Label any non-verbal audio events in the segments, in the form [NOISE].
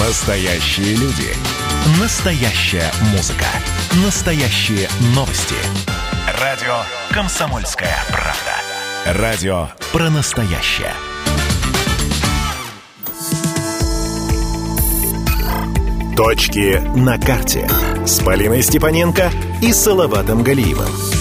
Настоящие люди. Настоящая музыка. Настоящие новости. Радио «Комсомольская правда». Радио про настоящее. Точки на карте. С Полиной Степаненко и Салаватом Галиевым.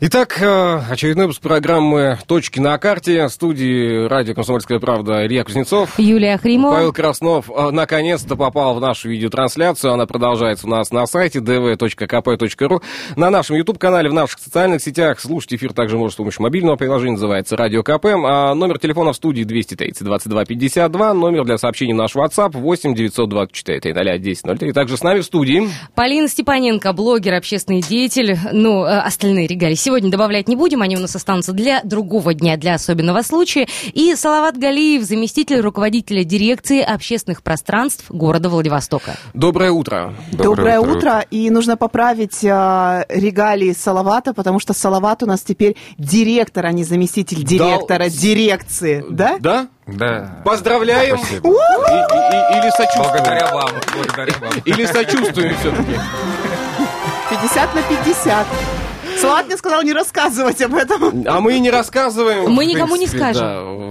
Итак, э, очередной выпуск программы «Точки на карте». В студии радио «Комсомольская правда» Илья Кузнецов. Юлия Хримова. Павел Краснов э, наконец-то попал в нашу видеотрансляцию. Она продолжается у нас на сайте dv.kp.ru. На нашем YouTube-канале, в наших социальных сетях. Слушать эфир также можно с помощью мобильного приложения, называется «Радио КП». А номер телефона в студии 230 22 52. Номер для сообщений наш WhatsApp 8 924 300 10 03. Также с нами в студии Полина Степаненко, блогер, общественный деятель. Ну, э, остальные регалии сегодня добавлять не будем, они у нас останутся для другого дня, для особенного случая. И Салават Галиев, заместитель руководителя дирекции общественных пространств города Владивостока. Доброе утро. Доброе, утро. И нужно поправить э, регалии Салавата, потому что Салават у нас теперь директор, а не заместитель директора дирекции. Да? Да? Да. Поздравляем. И- и- и- или сочувствуем. Благодаря вам. Благодаря вам. Или сочувствуем все-таки. 50 на 50. Салават мне сказал не рассказывать об этом. А мы и не рассказываем. Мы никому не скажем.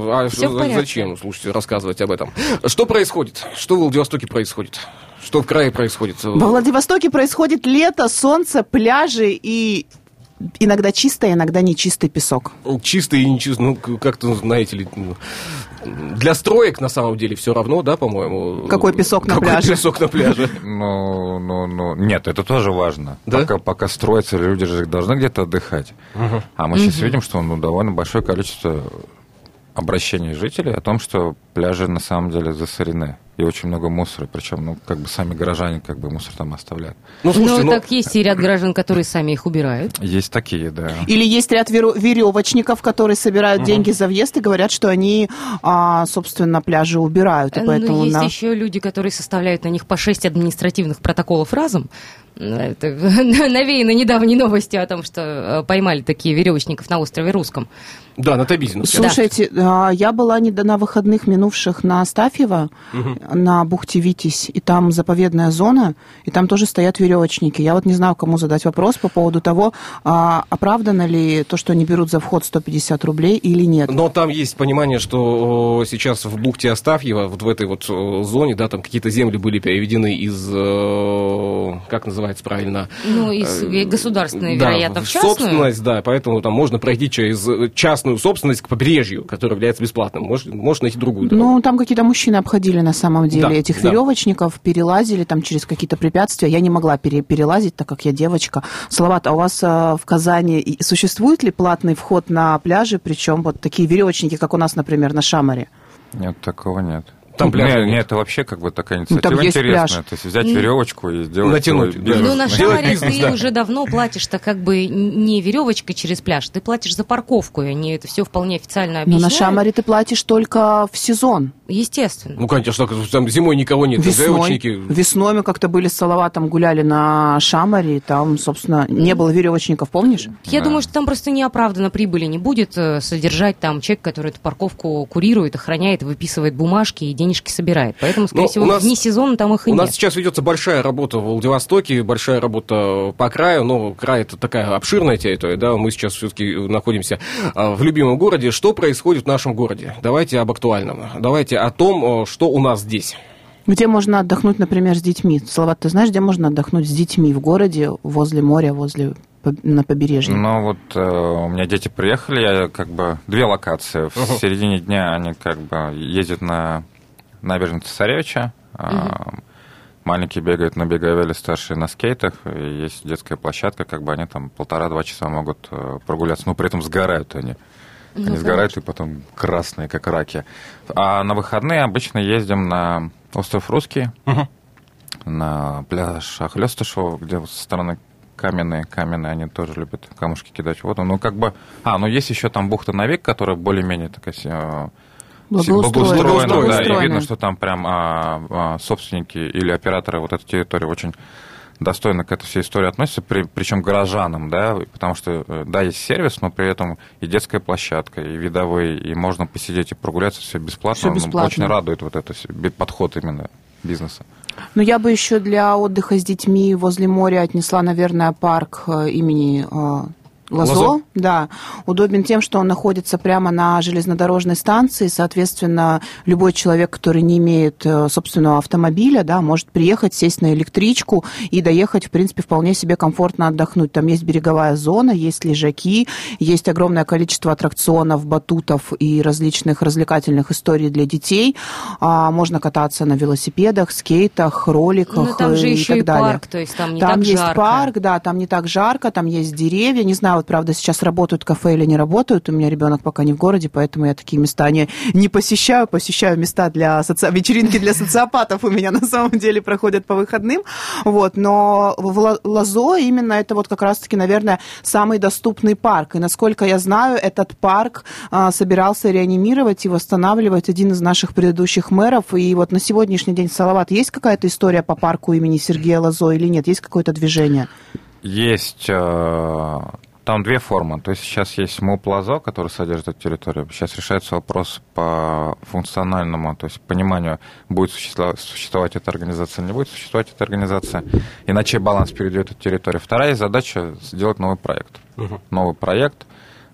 да. А Всё в порядке. зачем, слушайте, рассказывать об этом? Что происходит? Что в Владивостоке происходит? Что в крае происходит? Во Владивостоке происходит лето, солнце, пляжи и иногда чистый, иногда нечистый песок. Чистый и нечистый, ну, как-то, знаете ли, ну, для строек, на самом деле, все равно, да, по-моему? Какой песок на Какой пляже? песок на пляже? Ну, ну, ну, нет, это тоже важно. Да? Пока, пока строится, люди же должны где-то отдыхать. А мы сейчас видим, что ну, довольно большое количество обращений жителей о том, что пляжи на самом деле засорены. И очень много мусора, причем, ну, как бы сами горожане как бы мусор там оставляют. Ну, слушайте, ну, ну, так есть и ряд граждан, которые сами их убирают. Есть такие, да. Или есть ряд веро- веревочников, которые собирают деньги за въезд и говорят, что они, а, собственно, пляжи убирают. И Ну, поэтому есть на- еще люди, которые составляют на них по шесть административных протоколов разом. Это [LAUGHS] навеяно недавней новостью о том, что э, поймали такие веревочников на острове Русском. да, на Табизино. Слушайте, а, я была не на выходных минувших на Астафьево, на бухте Витязь, и там заповедная зона, и там тоже стоят веревочники. Я вот не знаю, кому задать вопрос по поводу того, а, оправдано ли то, что они берут за вход 150 рублей или нет. Но там есть понимание, что сейчас в бухте Астафьева, вот в этой вот зоне, да, там какие-то земли были переведены из, э, как называется правильно? Ну, из Э, государственной, да, вероятно, в частную. собственность, да, поэтому там можно пройти через э, частную собственность к побережью, которая является бесплатным. Можешь, можешь найти другую дорогу. Ну, там какие-то мужчины обходили на самом деле Да, этих да. веревочников, перелазили там через какие-то препятствия. Я не могла пере- перелазить, так как я девочка. Салават, а у вас а, в Казани и- существует ли платный вход на пляжи, причем вот такие веревочники, как у нас, например, на Шамаре? Нет, такого нет. Там пляжа нет, нет. нет, это вообще как бы такая Ну, там инициатива интересная. пляж. То есть взять веревочку и сделать Натянуть, бизнес. Ну, на бизнес, ты да. уже давно платишь-то как бы не веревочкой через пляж, ты платишь за парковку, и они это все вполне официально Но объясняют. на Шамаре ты платишь только в сезон. Естественно. Ну, конечно, там зимой никого нет, Весной. веревочники. Весной мы как-то были с Салаватом, гуляли на Шамаре, и там, собственно, не было веревочников, помнишь? Я Да. думаю, что там просто неоправданно прибыли не будет э, содержать там человек, который эту парковку курирует, охраняет, выписывает бумажки и денежки собирает. Поэтому, скорее Ну, всего, у нас- вне сезона там их и У нет. нас сейчас ведется большая работа в Владивостоке, большая работа по краю, но край это такая обширная территория, да, мы сейчас все-таки находимся а, в любимом городе. Что происходит в нашем городе? Давайте об актуальном, давайте о том, о, что у нас здесь. Где можно отдохнуть, например, с детьми? Салават, ты знаешь, где можно отдохнуть с детьми в городе, возле моря, возле на побережье? Ну вот э, у меня дети приехали, я как бы две локации. В Ага. середине дня они как бы ездят на набережную Цесаревича. а, Маленькие бегают на беговеле, старшие на скейтах. И есть детская площадка, как бы они там полтора-два часа могут э, прогуляться, но при этом сгорают они. Ну, Они сгорают и потом красные, как раки. А на выходные обычно ездим на остров Русский, на пляж Ахлёстышева, где вот со стороны каменные, каменные, они тоже любят камушки кидать в воду. Ну, как бы... А, ну, есть еще там бухта Навик, которая более-менее такая... э, Благоустроенная. благоустроена, да, и видно, что там прям а, а, собственники или операторы вот этой территории очень достойно к этой всей истории относятся, при, причем горожанам, да, потому что, э, да, есть сервис, но при этом и детская площадка, и видовой, и можно посидеть и прогуляться, все бесплатно. Все бесплатно. Очень радует вот этот подход именно бизнеса. Ну, я бы еще для отдыха с детьми возле моря отнесла, наверное, парк э, имени э, Лазо, Лазо, да, удобен тем, что он находится прямо на железнодорожной станции, соответственно, любой человек, который не имеет э, собственного автомобиля, да, может приехать, сесть на электричку и доехать, в принципе, вполне себе комфортно отдохнуть. Там есть береговая зона, есть лежаки, есть огромное количество аттракционов, батутов и различных развлекательных историй для детей. А, можно кататься на велосипедах, скейтах, роликах ну, там же и еще так и далее. парк, то есть там не там так есть жарко. парк, да, там не так жарко, там есть деревья. Не знаю, вот правда сейчас работают кафе или не работают. У меня ребенок пока не в городе, поэтому я такие места не, не посещаю. Посещаю места для соци... вечеринки для социопатов у меня на самом деле проходят по выходным. Вот, но в Лазо именно это вот как раз-таки, наверное, самый доступный парк. И насколько я знаю, этот парк а, собирался реанимировать и восстанавливать один из наших предыдущих мэров. И вот на сегодняшний день, Салават, есть какая-то история по парку имени Сергея Лазо или нет? Есть какое-то движение? Есть э, там две формы. То есть сейчас есть МОП-ЛАЗО, который содержит эту территорию. Сейчас решается вопрос по функциональному, то есть пониманию, будет существовать эта организация, не будет существовать эта организация, и на чей баланс перейдет эта территория. Вторая задача – сделать новый проект. Угу. Новый проект.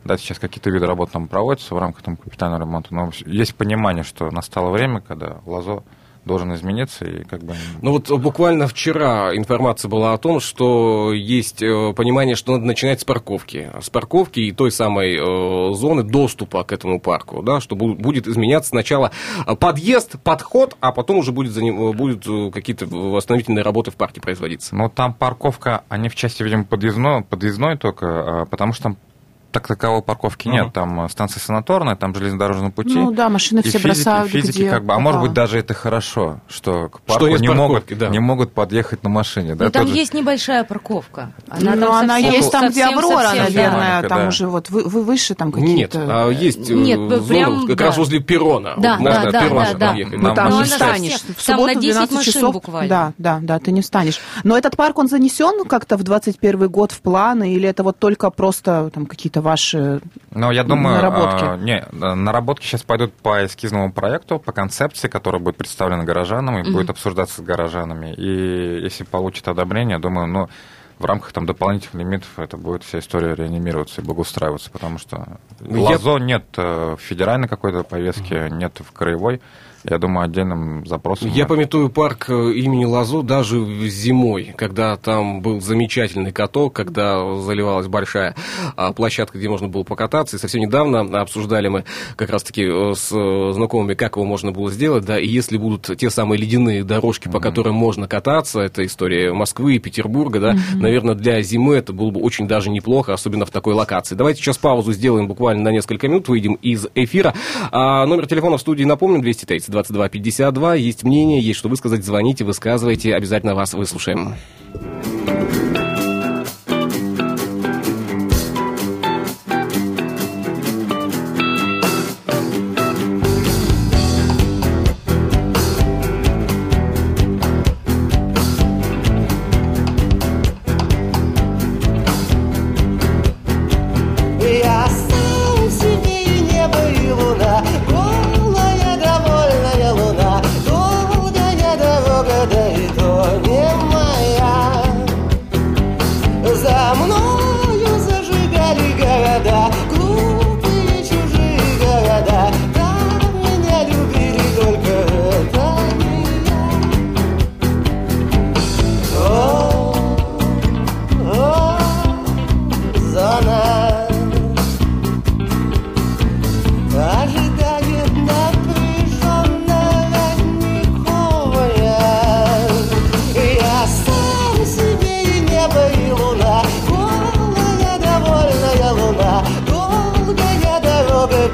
Да, сейчас какие-то виды работ там проводятся в рамках там, капитального ремонта, но есть понимание, что настало время, когда ЛАЗО должен измениться и как бы... Ну вот буквально вчера информация была о том, что есть э, понимание, что надо начинать с парковки. С парковки и той самой э, зоны доступа к этому парку, да, что будет изменяться сначала подъезд, подход, а потом уже будет, за ним, будут э, какие-то восстановительные работы в парке производиться. Ну там парковка, они в части, видимо, подъездной, подъездной только, а, потому что там так таковой парковки uh-huh. нет. Там э, станция санаторная, там железнодорожные пути. Ну да, машины все физики, бросают физики где как бы, А может быть, даже это хорошо, что к парку что не, могут, да. не могут подъехать на машине. Да, Но там тоже... есть небольшая парковка. Она ну, там она совсем, есть там, где Аврора, совсем, наверное, да. там да. уже вот вы, вы выше там какие-то... Нет, а есть Нет, зона прям, как да. раз возле перрона. Да, вот, да, да, перрон да, да. подъехать. Ну, там не встанешь. совсем- В субботу на 10 12 машин часов. буквально. Да, да, да, ты не встанешь. Но этот парк, он занесен как-то в 21 год в планы, или это вот только просто там какие-то ваши Ну, я думаю, наработки? а, не, наработки сейчас пойдут по эскизному проекту, по концепции, которая будет представлена горожанам и Мгм. будет обсуждаться с горожанами. И если получит одобрение, думаю, ну, в рамках там дополнительных лимитов это будет вся история реанимироваться и благоустраиваться, потому что Я- ЛАЗО нет э, в федеральной какой-то повестке, нет в краевой. Я думаю, отдельным запросом... Я это- пометую парк э, имени Лазо даже зимой, когда там был замечательный каток, когда заливалась большая а, площадка, где можно было покататься. И совсем недавно обсуждали мы как раз-таки э, с э, знакомыми, как его можно было сделать. Да, и если будут те самые ледяные дорожки, по которым можно кататься, это история Москвы и Петербурга, да, наверное, для зимы это было бы очень даже неплохо, особенно в такой локации. Давайте сейчас паузу сделаем буквально на несколько минут, выйдем из эфира. А, номер телефона в студии, напомню, 230 22 52. Есть мнение, есть что высказать, звоните, высказывайте, обязательно вас выслушаем.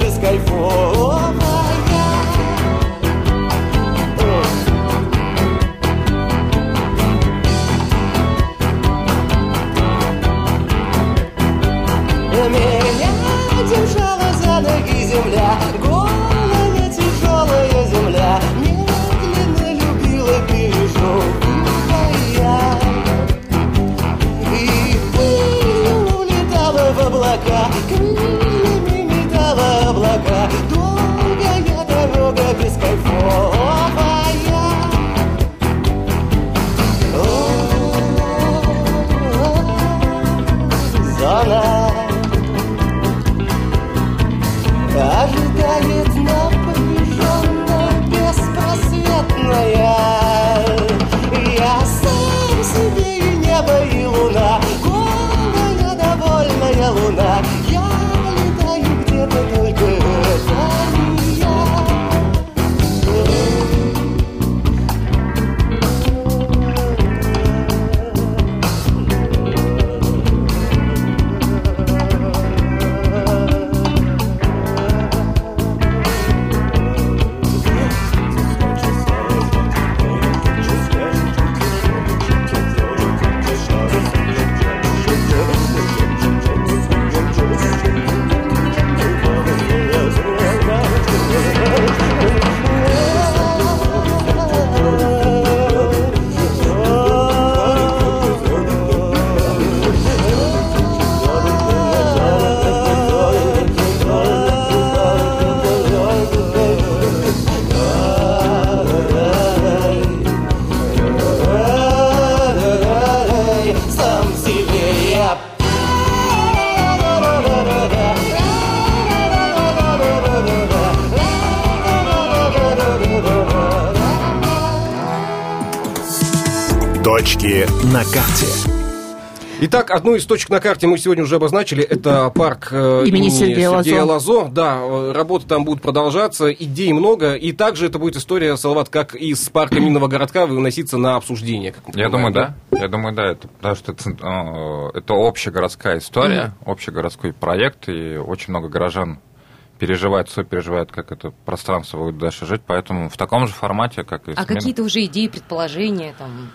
descalfó. Точки на карте. Итак, одну из точек на карте мы сегодня уже обозначили. Это парк э, Имени Сергея Лазо. Да, э, работы там будут продолжаться, идей много. И также это будет история, Салават, как из парка Минного городка выноситься на обсуждение. как Я думаю, да. Я думаю, да. Это, потому что это, э, это общегородская история, общегородской проект, и очень много горожан переживают, сопереживают, как это пространство будет дальше жить. Поэтому в таком же формате, как и А какие-то уже идеи, предположения, там,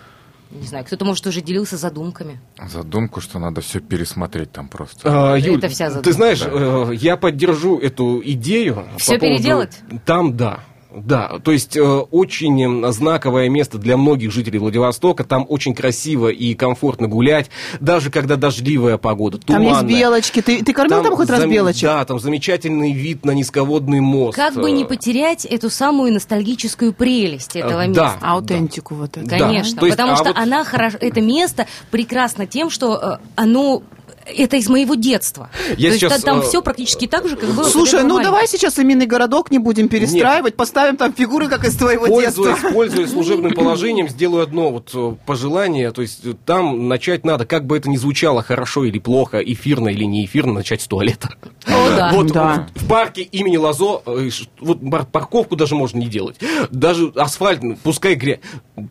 не знаю, кто-то, может, уже делился задумками. задумку, что надо все пересмотреть там просто. А, Юль, Это вся задумка. ты знаешь, э, я поддержу эту идею. по Всё поводу- переделать? Там, да. Да, то есть э, очень м, знаковое место для многих жителей Владивостока. Там очень красиво и комфортно гулять, даже когда дождливая погода, Там есть туманная. белочки. Ты, ты кормил там, хоть раз белочек? Да, там замечательный вид на низководный мост. Как бы не Э, потерять эту самую ностальгическую прелесть этого Э, места. да. Аутентику вот это. Да. Конечно, То есть, потому а что вот- она хорошо, это место прекрасно тем, что э, оно это из моего детства. Я То сейчас, есть та- там э, все практически так же, как было. Слушай, ну давай сейчас именный городок не будем перестраивать, поставим там фигуры, как из твоего Пользуясь, детства. пользуясь [LAUGHS] служебным положением, сделаю одно вот э, пожелание. То есть э, там начать надо, как бы это ни звучало хорошо или плохо, эфирно или не эфирно, начать с туалета. О, да. Вот Да. в парке имени Лазо э, вот пар- парковку даже можно не делать. Даже асфальт, ну, пускай грязь.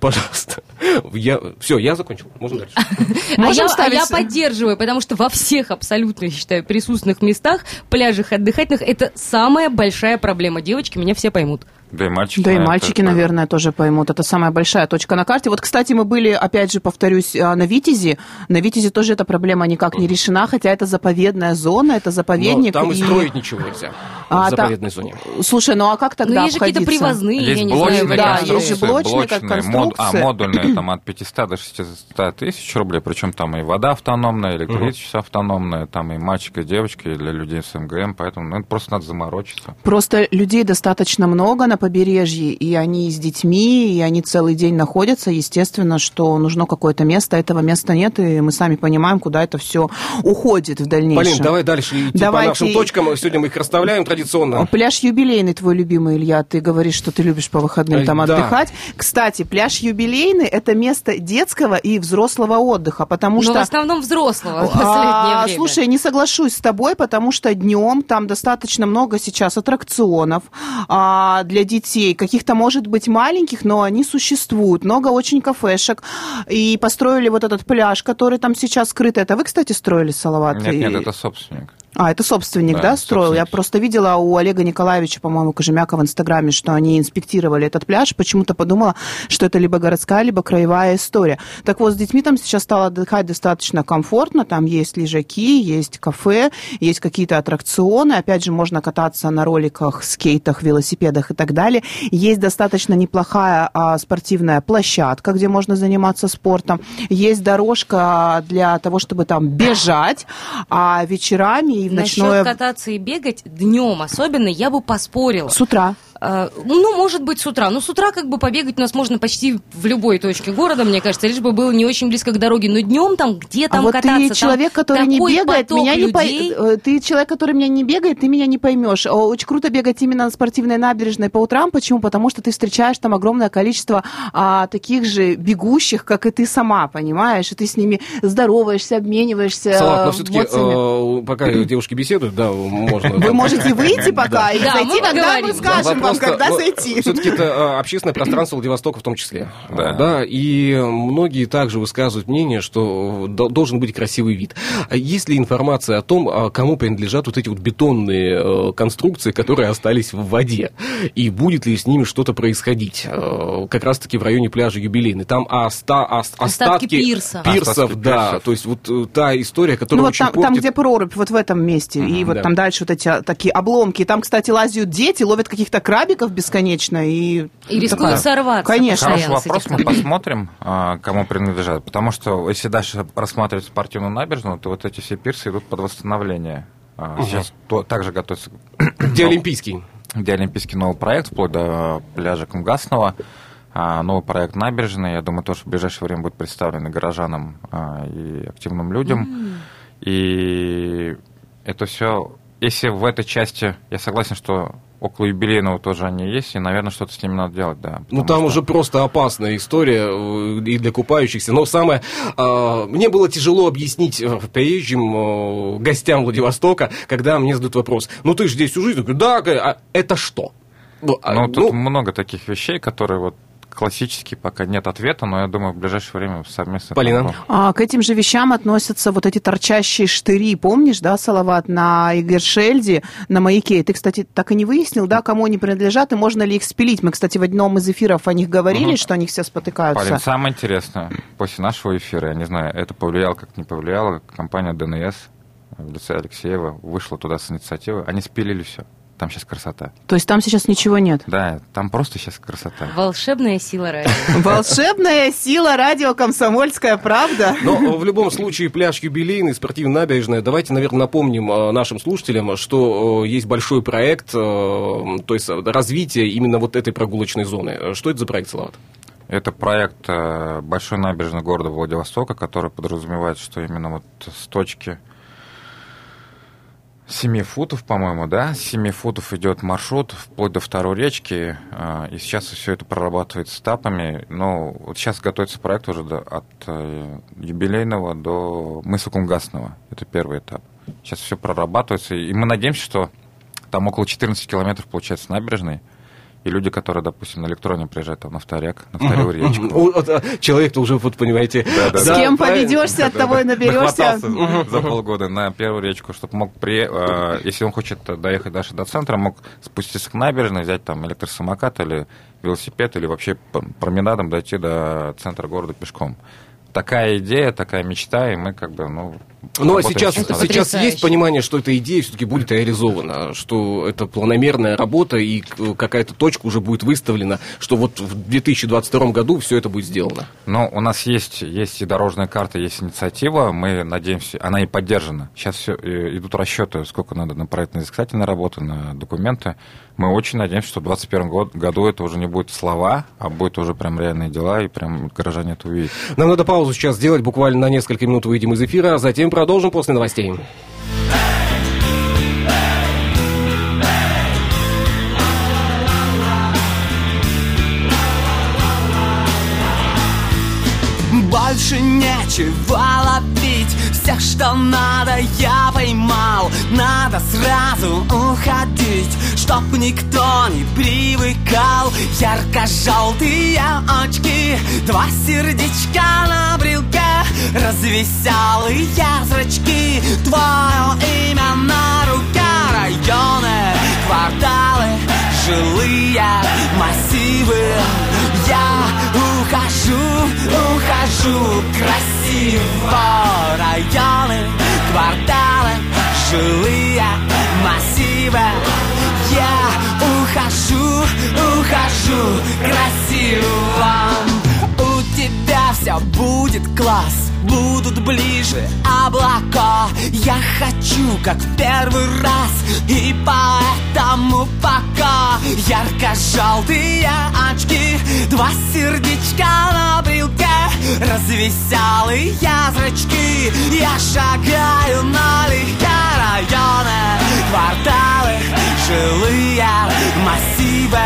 Пожалуйста. [LAUGHS] Я, все, я закончил. Можно дальше. А я, а я поддерживаю, потому что во всех абсолютно, я считаю, присутственных местах, пляжах отдыхательных, это самая большая проблема. Девочки меня все поймут. Да и мальчики. Да и наверное, мальчики, тоже. наверное, тоже поймут. Это самая большая точка на карте. Вот, кстати, мы были, опять же, повторюсь, а, на Витязи. На Витязи тоже эта проблема никак не решена, хотя это заповедная зона, это Но заповедник. там и и- строить ничего нельзя А, в та- заповедной зоне. Слушай, ну а как Ну, тогда есть же какие-то привозные, Есть я не блочные знаю, да, есть же блочные, как мод- а конструкции. модульные там от 500 до 600 тысяч рублей, причем там и вода автономная, электричество автономное, там и мальчик, и девочка, и для людей с МГМ, поэтому ну, это просто надо заморочиться. Просто людей достаточно много на побережье, и они с детьми, и они целый день находятся. Естественно, что нужно какое-то место, этого места нет, и мы сами понимаем, куда это все уходит в дальнейшем. Полин, давай дальше идти Давайте. по нашим точкам. Сегодня мы их расставляем традиционно. Пляж юбилейный твой любимый, Илья. Ты говоришь, что ты любишь по выходным Ай, там да. отдыхать. Кстати, пляж юбилейный – это место детского и взрослого отдыха, потому Но что... в основном взрослого в последнее А, время. Слушай, не соглашусь с тобой, потому что днем там достаточно много сейчас аттракционов а, для детей, каких-то, может быть, маленьких, но они существуют. Много очень кафешек. И построили вот этот пляж, который там сейчас скрыт. Это вы, кстати, строили, Салават? Нет, нет, это собственник. А, это собственник, да, Да, строил? Я собственник. просто видела у Олега Николаевича, по-моему, Кожемяка в Инстаграме, что они инспектировали этот пляж. Почему-то подумала, что это либо городская, либо краевая история. Так вот, с детьми там сейчас стало отдыхать достаточно комфортно. Там есть лежаки, есть кафе, есть какие-то аттракционы. Опять же, можно кататься на роликах, скейтах, велосипедах и так далее. Есть достаточно неплохая а, спортивная площадка, где можно заниматься спортом. Есть дорожка для того, чтобы там бежать, а вечерами и в Насчет ночное... кататься и бегать днем особенно я бы поспорила. С утра. А, Ну, может быть, с утра. Ну, с утра как бы побегать у нас можно почти в любой точке города, мне кажется, лишь бы было не очень близко к дороге. Но днем там, где там а вот кататься, ты там человек, который не бегает, меня не людей. э, Ты человек, который меня не бегает, ты меня не поймешь. Очень круто бегать именно на спортивной набережной по утрам. Почему? Потому что ты встречаешь там огромное количество а, таких же бегущих, как и ты сама, понимаешь? И ты с ними здороваешься, обмениваешься Салат, но э, все-таки, эмоциями. пока девушки беседуют, да, можно... Вы можете выйти [LAUGHS] пока и зайти, тогда мы скажем вам, когда зайти. Все-таки это э, общественное пространство Владивостока в том числе. Да. да. И многие также высказывают мнение, что до- должен быть красивый вид. А Есть ли информация о том, а, кому принадлежат вот эти вот бетонные э, конструкции, которые остались в воде? И будет ли с ними что-то происходить? Э, Как раз-таки в районе пляжа Юбилейный. Там оста- ос- Остатки остатки пирса. пирсов, Остатки да. пирсов. То есть вот э, та история, которая Ну вот очень там, там, портит... где прорубь, вот в этом месте. и вот да. там дальше вот эти а, такие обломки. И там, кстати, лазят дети, ловят каких-то крабиков бесконечно. И, И рискуют такая- сорваться. Конечно. Хороший вопрос, мы посмотрим, а, кому принадлежат. Потому что если дальше рассматривать спортивную набережную, то вот эти все пирсы идут под восстановление. А, Сейчас то- также готовится Где Олимпийский. где олимпийский новый проект, вплоть до пляжа Кумгасного. А, Новый проект набережной, я думаю, тоже в ближайшее время будет представлен и горожанам а, и активным людям. И это все, если в этой части, я согласен, что около юбилейного тоже они есть, и, наверное, что-то с ними надо делать, да. Ну, там что- уже просто опасная история э, и для купающихся. Но самое... э, Мне было тяжело объяснить э, приезжим э, гостям Владивостока, когда мне задают вопрос. Ну, ты же здесь всю жизнь. Я говорю, да, а это что? Ну, а, Ну, тут ну, много таких вещей, которые вот классические, пока нет ответа, но я думаю, в ближайшее время совместно... Полина? А, к этим же вещам относятся вот эти торчащие штыри, помнишь, да, Салават, на Игершельде, на маяке. Ты, кстати, так и не выяснил, да, кому они принадлежат и можно ли их спилить. Мы, кстати, в одном из эфиров о них говорили, Мгм. что они все спотыкаются. Полин, самое интересное, после нашего эфира, я не знаю, это повлияло, как не повлияло, компания ДНС в лице Алексеева вышла туда с инициативой, они спилили все. Там сейчас красота. То есть там сейчас ничего нет. Да, там просто сейчас красота. Волшебная сила радио. [LAUGHS] Волшебная сила радио «Комсомольская правда». Но в любом случае пляж юбилейный, спортивная набережная. Давайте, наверное, напомним э, нашим слушателям, что э, есть большой проект, э, то есть э, развитие именно вот этой прогулочной зоны. Э, Что это за проект, Салават? Это проект э, большой набережной города Владивостока, который подразумевает, что именно вот с точки 7 футов, по-моему, да, с 7 футов идет маршрут вплоть до второй речки, э, и сейчас все это прорабатывается этапами. Но вот сейчас готовится проект уже от э, юбилейного до мыса Кунгасного. Это первый этап. Сейчас все прорабатывается, и мы надеемся, что там около 14 километров получается набережной, и люди, которые, допустим, на электроне приезжают там на вторяк, на вторую речку. А, Человек-то уже, вот понимаете... С да, кем поведешься, от того и наберешься. За полгода на первую речку, чтобы мог, при, э, если он хочет доехать дальше до центра, мог спуститься к набережной, взять там электросамокат или велосипед, или вообще променадом дойти до центра города пешком. Такая идея, такая мечта, и мы как бы, ну... Ну, а сейчас, сейчас Потрясающе. есть понимание, что эта идея все-таки будет реализована, что это планомерная работа, и к- какая-то точка уже будет выставлена, что вот в 2022 году все это будет сделано. Ну, у нас есть, есть и дорожная карта, есть инициатива, мы надеемся, она и поддержана. Сейчас все, идут расчеты, сколько надо на проектно-изыскательной работы, на документы. Мы очень надеемся, что в 2021 год- году это уже не будет слова, а будет уже прям реальные дела, и прям горожане это увидят. Нам надо паузу сейчас сделать, буквально на несколько минут выйдем из эфира, а затем продолжим после новостей. Больше нечего ловить. Всех, что надо, я поймал. Надо сразу уходить Чтоб никто не привыкал. Ярко-желтые очки. Два сердечка на брелке Развеселые зрачки Твое имя на руке Районы, кварталы Жилые массивы. Я ухожу, ухожу красиво. Районы, кварталы, жилые массивы. Я ухожу, ухожу красиво все будет класс Будут ближе облака. Я хочу, как в первый раз И поэтому пока. Ярко-желтые очки Два сердечка на брелке Развеселые зрачки Я шагаю налегке районы. Кварталы, жилые массивы.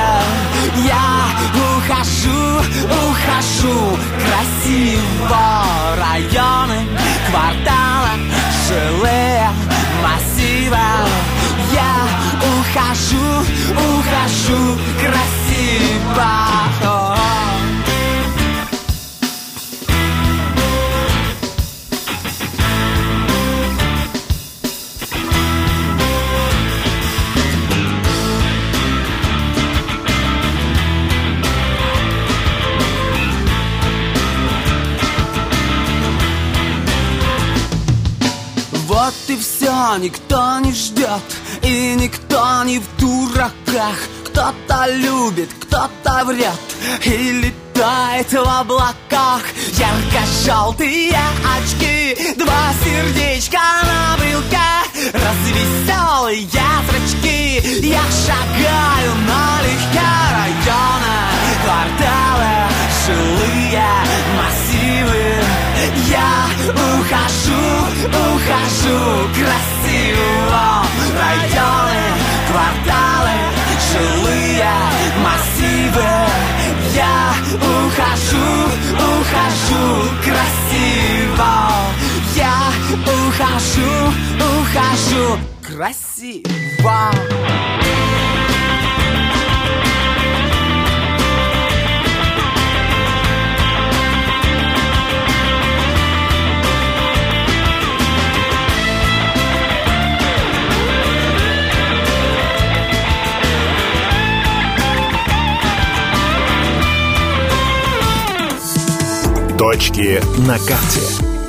Я ухожу, ухожу красиво. Районы, кварталы, жилые массивы. Я ухожу, ухожу красиво Вот и все, никто не ждет И никто не в дураках. Кто-то любит, кто-то врет И летает в облаках. Ярко-желтые очки Два сердечка на брелке. Развеселые зрачки Я шагаю налегке района. Кварталы, жилые массивы я ухожу, ухожу красиво. Районы, кварталы, жилые массивы. Я ухожу, ухожу красиво. Я ухожу, ухожу красиво. Точки на карте.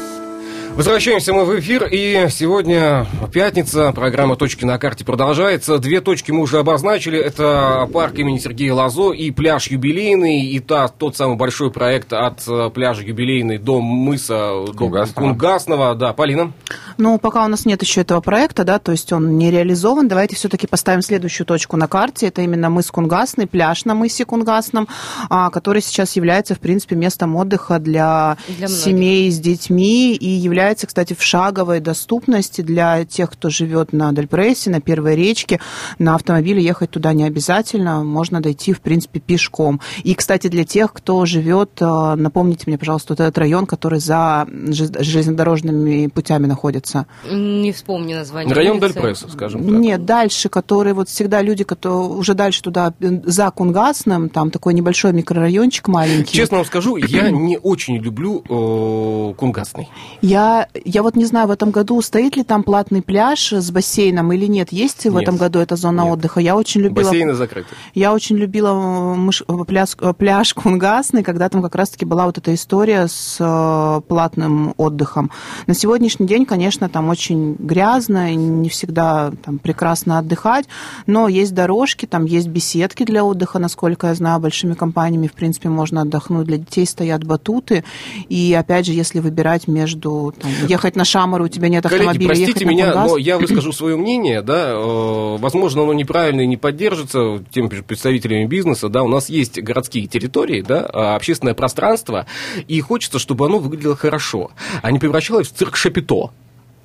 Возвращаемся мы в эфир, и сегодня пятница, программа «Точки на карте» продолжается. Две точки мы уже обозначили, это парк имени Сергея Лазо и пляж юбилейный, и та, тот самый большой проект от э, пляжа юбилейный до мыса Кунгасного. Кунгасного. Да, Полина? Ну, пока у нас нет еще этого проекта, да, то есть он не реализован, давайте все-таки поставим следующую точку на карте. Это именно мыс Кунгасный, пляж на мысе Кунгасном, а, который сейчас является, в принципе, местом отдыха для, Для многих. семей с детьми и является, кстати, в шаговой доступности для тех, кто живет на Дельпрессе, на Первой речке. На автомобиле ехать туда не обязательно, можно дойти, в принципе, пешком. И, кстати, для тех, кто живет, а, напомните мне, пожалуйста, вот этот район, который за железнодорожными путями находится. Не вспомню название. Район Пресса, скажем так. Нет, дальше, которые вот всегда люди, которые уже дальше туда, э, за Кунгасным, там такой небольшой микрорайончик маленький. Честно вам скажу, я не очень люблю э, Кунгасный. Я, я вот не знаю, в этом году стоит ли там платный пляж с бассейном или нет. Есть в Нет. этом году эта зона Нет. отдыха? Я очень любила... Бассейны закрыты. Я очень любила э, мыш- э, пляж, э, пляж [LAUGHS] Кунгасный, когда там как раз-таки была вот эта история с платным отдыхом. На сегодняшний день, конечно, там очень грязно, и не всегда там прекрасно отдыхать, но есть дорожки, там есть беседки для отдыха, насколько я знаю, большими компаниями, в принципе, можно отдохнуть. Для детей стоят батуты, и опять же, если выбирать между там, ехать на Шамару, у тебя нет Коллеги, автомобиля, простите ехать на меня, но я выскажу [CLEARS THROAT] свое мнение, да, э, возможно, оно неправильно и не поддержится теми представителями бизнеса, да, у нас есть городские территории, да, а, общественное пространство, и хочется, чтобы оно выглядело хорошо, а не превращалось в цирк Шапито.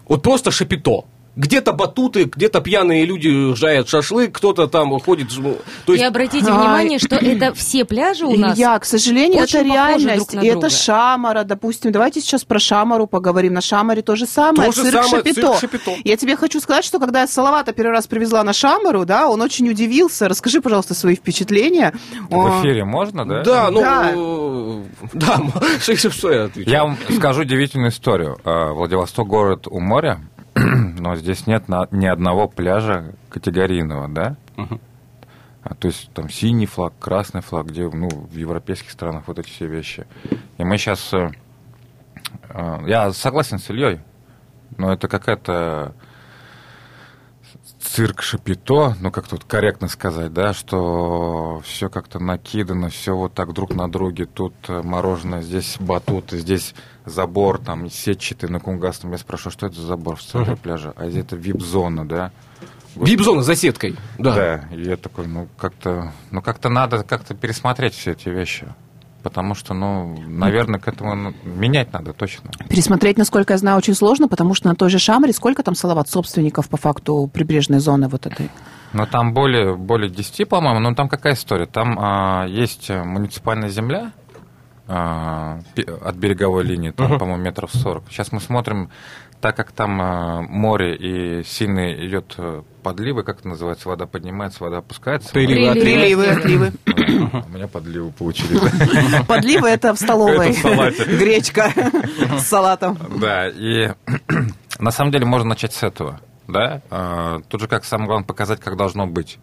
Вот просто Шапито. Где-то батуты, где-то пьяные люди жарят шашлык, кто-то там ходит... жму- То есть И обратите внимание, что это все пляжи у нас. Илья, к сожалению, очень это реальность. друг на И друга. это Шамара, допустим. Давайте сейчас про Шамару поговорим. На Шамаре то же самое. То же цирк, самое, Шапито. цирк Шапито. Я тебе хочу сказать, что когда я Салавата первый раз привезла на Шамару, да, он очень удивился. Расскажи, пожалуйста, свои впечатления. В эфире можно, да? Да, ну... Да. э, Да, [LAUGHS] что, я отвечу? Я вам скажу удивительную историю. А, Владивосток город у моря, но здесь нет ни одного пляжа категорийного, да? А, то есть там синий флаг, красный флаг, где ну, в европейских странах вот эти все вещи. И мы сейчас... Я согласен с Ильей, но это какая-то цирк Шапито, ну как тут корректно сказать, да, что все как-то накидано, все вот так друг на друге, тут э, мороженое, здесь батуты, здесь забор, там сетчатый на Кунгасном. Я спрашиваю, что это за забор в центре пляжа? А здесь это вип-зона, да? Вип-зона за сеткой, да. Да, и я такой, ну как-то, ну как-то надо как-то пересмотреть все эти вещи. Потому что, ну, наверное, к этому ну, менять надо точно. Пересмотреть, насколько я знаю, очень сложно, потому что на той же Шамаре сколько там Салават собственников по факту прибрежной зоны вот этой? Но там более, более 10, по-моему, но там какая история? Там а, есть муниципальная земля от береговой линии, там, по-моему, метров 40. Сейчас мы смотрим, так как там а, море и сильно идет э, подливы, как это называется, вода поднимается, вода опускается. Приливы, Приливы. отливы. Отливы. У меня подливы получились. да. [LAUGHS] Подливы это в столовой. Гречка [LAUGHS] с салатом. Да, и [CLEARS THROAT] на самом деле можно начать с этого, да. А, Тут же как самое главное показать, как должно быть.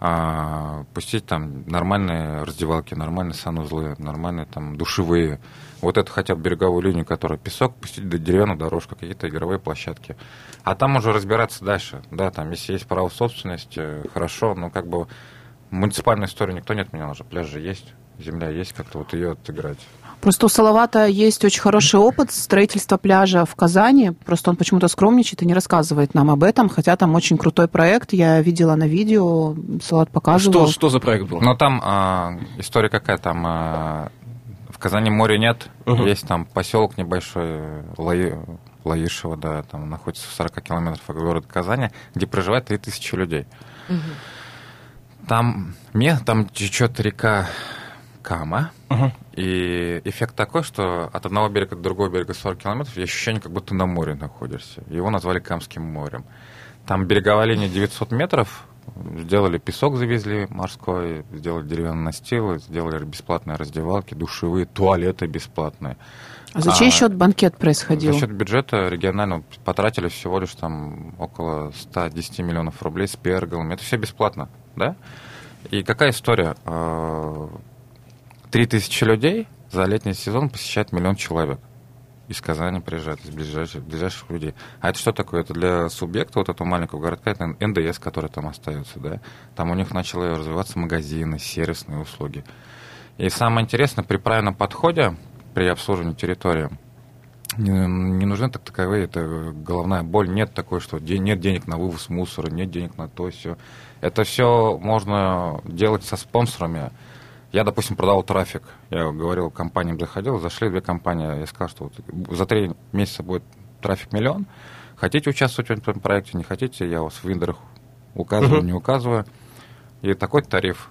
А, Пустить там нормальные раздевалки, нормальные санузлы, нормальные там душевые. Вот это хотя бы береговую линию, которая песок, пустить до деревянную дорожку, какие-то игровые площадки. А там уже разбираться дальше. Да, там, если есть право собственности, хорошо, но как бы муниципальную историю никто не отменял уже. Пляж же есть, земля есть, как-то вот ее отыграть. Просто у Салавата есть очень хороший опыт строительства пляжа в Казани. Просто он почему-то скромничает и не рассказывает нам об этом, хотя там очень крутой проект. Я видела на видео, Салат показывал. Что, что за проект был? Но там а, история какая там. а, в Казани моря нет. Мгм. Есть там поселок небольшой Лаи- Лаишево, да, там находится в 40 километрах от города Казани, где проживает 3000 людей. Там, мне, там течет река Кама. И эффект такой, что от одного берега до другого берега 40 километров, и ощущение, как будто на море находишься. Его назвали Камским морем. Там береговая линия 900 метров, сделали песок, завезли морской, сделали деревянные настилы, сделали бесплатные раздевалки, душевые, туалеты бесплатные. А за чей А, счет банкет происходил? За счет бюджета регионального потратили всего лишь там около 110 миллионов рублей с перголами. Это все бесплатно, да? И какая история? Три тысячи людей за летний сезон посещает миллион человек. Из Казани приезжают, из ближайших, ближайших людей. А это что такое? Это для субъекта вот этого маленького городка, это НДС, который там остается, да? Там у них начали развиваться магазины, сервисные услуги. И самое интересное, при правильном подходе, при обслуживании территории, не, не нужны так таковые, это головная боль, нет такой, что де- нет денег на вывоз мусора, нет денег на то, все. Это все можно делать со спонсорами. Я, допустим, продавал трафик. Я говорил, компаниям заходил, зашли две компании. Я сказал, что вот за три месяца будет трафик миллион. Хотите участвовать в этом проекте, не хотите, я вас в виндерах указываю, не указываю. И такой тариф.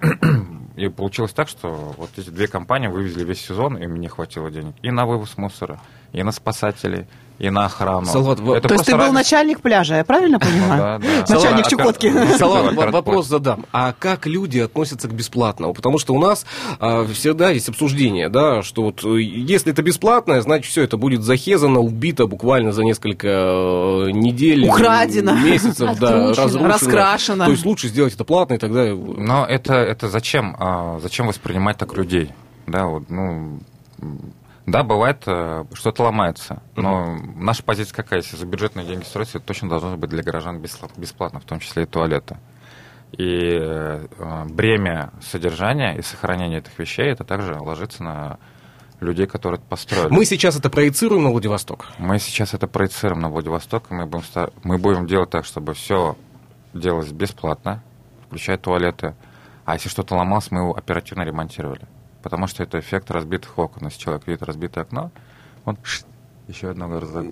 [CLEARS THROAT] И получилось так, что вот эти две компании вывезли весь сезон, и мне хватило денег и на вывоз мусора, и на спасателей, и на охрану. Салават, вот- Это То есть ты был начальник пляжа, я правильно понимаю? Да, да. Начальник Чукотки. Салат, вопрос задам. А как люди относятся к бесплатному? Потому что у нас а, всегда есть обсуждение, да, что вот э, если это бесплатное, значит, все это будет захезано, убито буквально за несколько э, недель, Украдено. месяцев, да. Раскрашено. То есть лучше сделать это платно, и тогда... Но это, это зачем? а, зачем воспринимать так людей? Да, вот, ну, да, бывает, э, что-то ломается. Но наша позиция какая? Если за бюджетные деньги строится, это точно должно быть для горожан бесплатно, в том числе и туалеты. И э, бремя содержания и сохранения этих вещей, это также ложится на людей, которые это построили. Мы сейчас это проецируем на Владивосток. Мы сейчас это проецируем на Владивосток, и мы будем, ста- мы будем делать так, чтобы все делалось бесплатно, включая туалеты. А если что-то ломалось, мы его оперативно ремонтировали. Потому что это эффект разбитых окон. Если человек видит разбитое окно, он еще одного раза.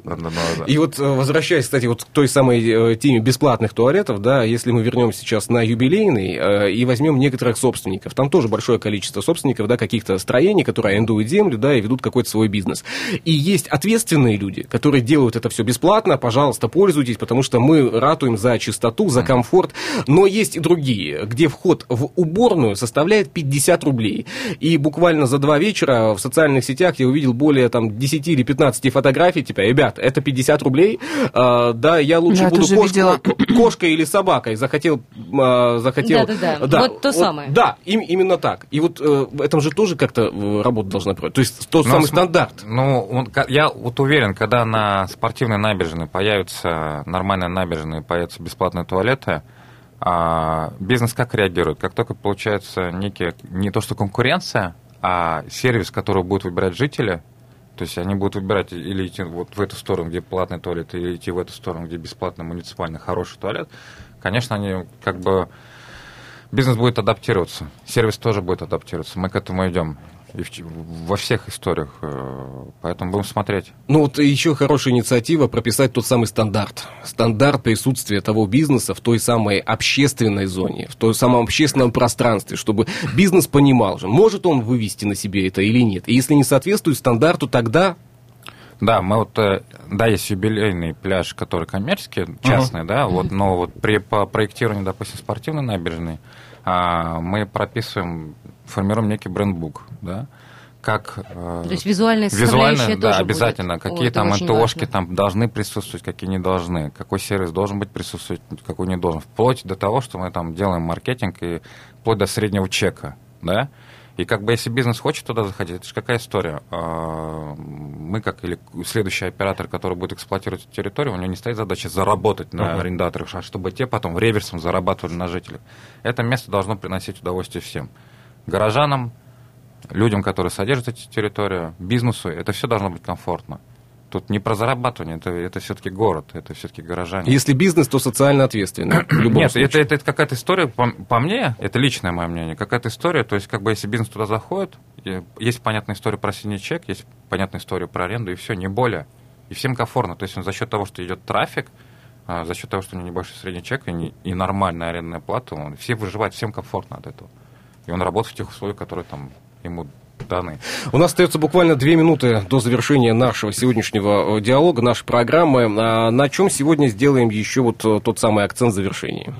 И вот э, возвращаясь, кстати, вот к той самой э, теме бесплатных туалетов, да, если мы вернем сейчас на юбилейный э, и возьмем некоторых собственников, там тоже большое количество собственников, да, каких-то строений, которые арендуют землю, да, и ведут какой-то свой бизнес. И есть ответственные люди, которые делают это все бесплатно, пожалуйста, пользуйтесь, потому что мы ратуем за чистоту, за комфорт, но есть и другие, где вход в уборную составляет 50 рублей. И буквально за два вечера в социальных сетях я увидел более там 10 или 15 фотографий, типа, ребят, это 50 рублей, а, да, я лучше Я буду кошка- видела. кошкой или собакой, захотел, а, захотел... Да-да-да, вот то самое. Да, им- именно так. И вот э, в этом же тоже как-то э, работа должна происходить. То есть тот Ну, самый см- стандарт. Ну, он- я вот уверен, когда на спортивной набережной появятся нормальные набережные, появятся бесплатные туалеты, а, бизнес как реагирует? Как только получается некие, не то что конкуренция, а сервис, который будут выбирать жители, то есть они будут выбирать или идти вот в эту сторону, где платный туалет, или идти в эту сторону, где бесплатный муниципальный хороший туалет, конечно, они как бы бизнес будет адаптироваться, сервис тоже будет адаптироваться. Мы к этому идем. И в во всех историях. э, Поэтому будем смотреть. Ну вот еще хорошая инициатива прописать тот самый стандарт. Стандарт присутствия того бизнеса в той самой общественной зоне, в той самом общественном пространстве, чтобы бизнес понимал же, может он вывести на себе это или нет. И если не соответствует стандарту, тогда Да, мы вот, э, да, есть юбилейный пляж, который коммерческий, частный, да, вот, но вот при по проектированию, допустим, спортивной набережной, а, мы прописываем, формируем некий брендбук, да, как... э, То есть визуальная Визуально, да, тоже будет. обязательно. О, Какие это там НТОшки там должны присутствовать, какие не должны. Какой сервис должен быть присутствовать, какой не должен. Вплоть до того, что мы там делаем маркетинг и вплоть до среднего чека, да. И как бы если бизнес хочет туда заходить, это же какая история? А, Мы как или следующий оператор, который будет эксплуатировать эту территорию, у него не стоит задача заработать на арендаторах, а чтобы те потом реверсом зарабатывали на жителях. Это место должно приносить удовольствие всем. Горожанам, людям, которые содержат эти территории, бизнесу, это все должно быть комфортно. Тут не про зарабатывание, это, это все-таки город, это все-таки горожане. если бизнес, то социально ответственный. Нет, случае. это, это, это какая-то история, по, по мне, это личное мое мнение, какая-то история, то есть как бы если бизнес туда заходит, есть понятная история про синий чек, есть понятная история про аренду, и все, не более. И всем комфортно, то есть он за счет того, что идет трафик, а, за счет того, что у него небольшой средний чек и, не- и нормальная арендная плата, он, все выживают, всем комфортно от этого. И он работает в тех условиях, которые там ему даны. У нас остается буквально две минуты до завершения нашего сегодняшнего э, диалога, нашей программы. А на чем сегодня сделаем еще вот э, тот самый акцент завершения?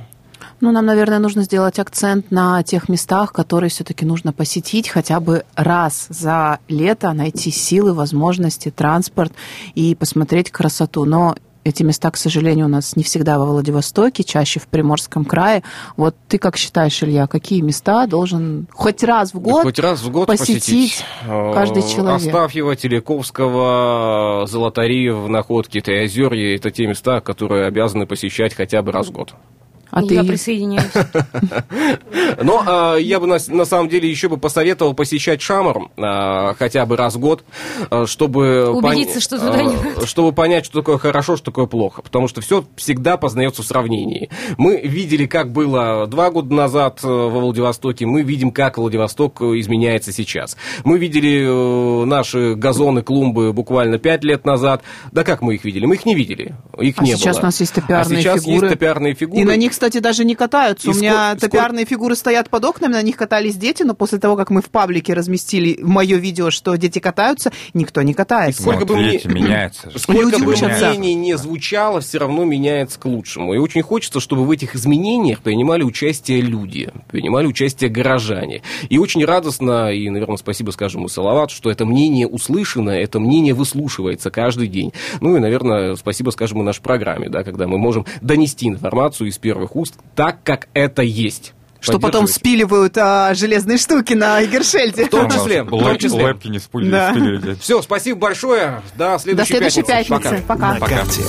Ну, нам, наверное, нужно сделать акцент на тех местах, которые все-таки нужно посетить хотя бы раз за лето, найти силы, возможности, транспорт и посмотреть красоту. Но эти места, к сожалению, у нас не всегда во Владивостоке, чаще в Приморском крае. Вот ты как считаешь, Илья, какие места должен хоть раз в год, Хоть раз в год посетить, посетить, э, каждый человек? Астафьева, Телековского, Золотариев, Находки, Триозерье – это те места, которые обязаны посещать хотя бы раз в год. А Я ты? присоединяюсь. [LAUGHS] Но а, я бы на, на самом деле еще бы посоветовал посещать Шамар а, хотя бы раз в год, а, чтобы Убедиться, что туда не чтобы понять, что такое хорошо, что такое плохо, потому что все всегда познается в сравнении. Мы видели, как было два года назад э, во Владивостоке, мы видим, как Владивосток э, изменяется сейчас. Мы видели э, наши газоны, клумбы буквально пять лет назад. Да как мы их видели? Мы их не видели, их А не сейчас было. у нас есть топиарные а сейчас фигуры. есть топиарные фигуры. И на них, кстати, даже не катаются. И У меня сколько- топиарные фигуры стоят под окнами, на них катались дети, но после того, как мы в паблике разместили мое видео, что дети катаются, никто не катается. Сколько Вот бы мне- меняется. [CLEARS THROAT] Сколько бы мнений не звучало, все равно меняется к лучшему. И очень хочется, чтобы в этих изменениях принимали участие люди, принимали участие горожане. И очень радостно, и, наверное, спасибо скажем и Салавату, что это мнение услышано, это мнение выслушивается каждый день. Ну и, наверное, спасибо скажем и нашей программе, да, когда мы можем донести информацию из первых уст так, как это есть. Что потом спиливают а, железные штуки на Гершельде. В том числе, в том числе. Лэпки не спулили, Да. спилили. Все, спасибо большое. До следующей, До следующей пятницы. пятницы. Пока. Пока. На карте.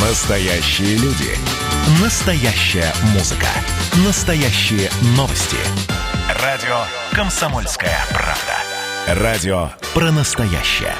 Настоящие люди. Настоящая музыка. Настоящие новости. Радио «Комсомольская правда». Радио про настоящее.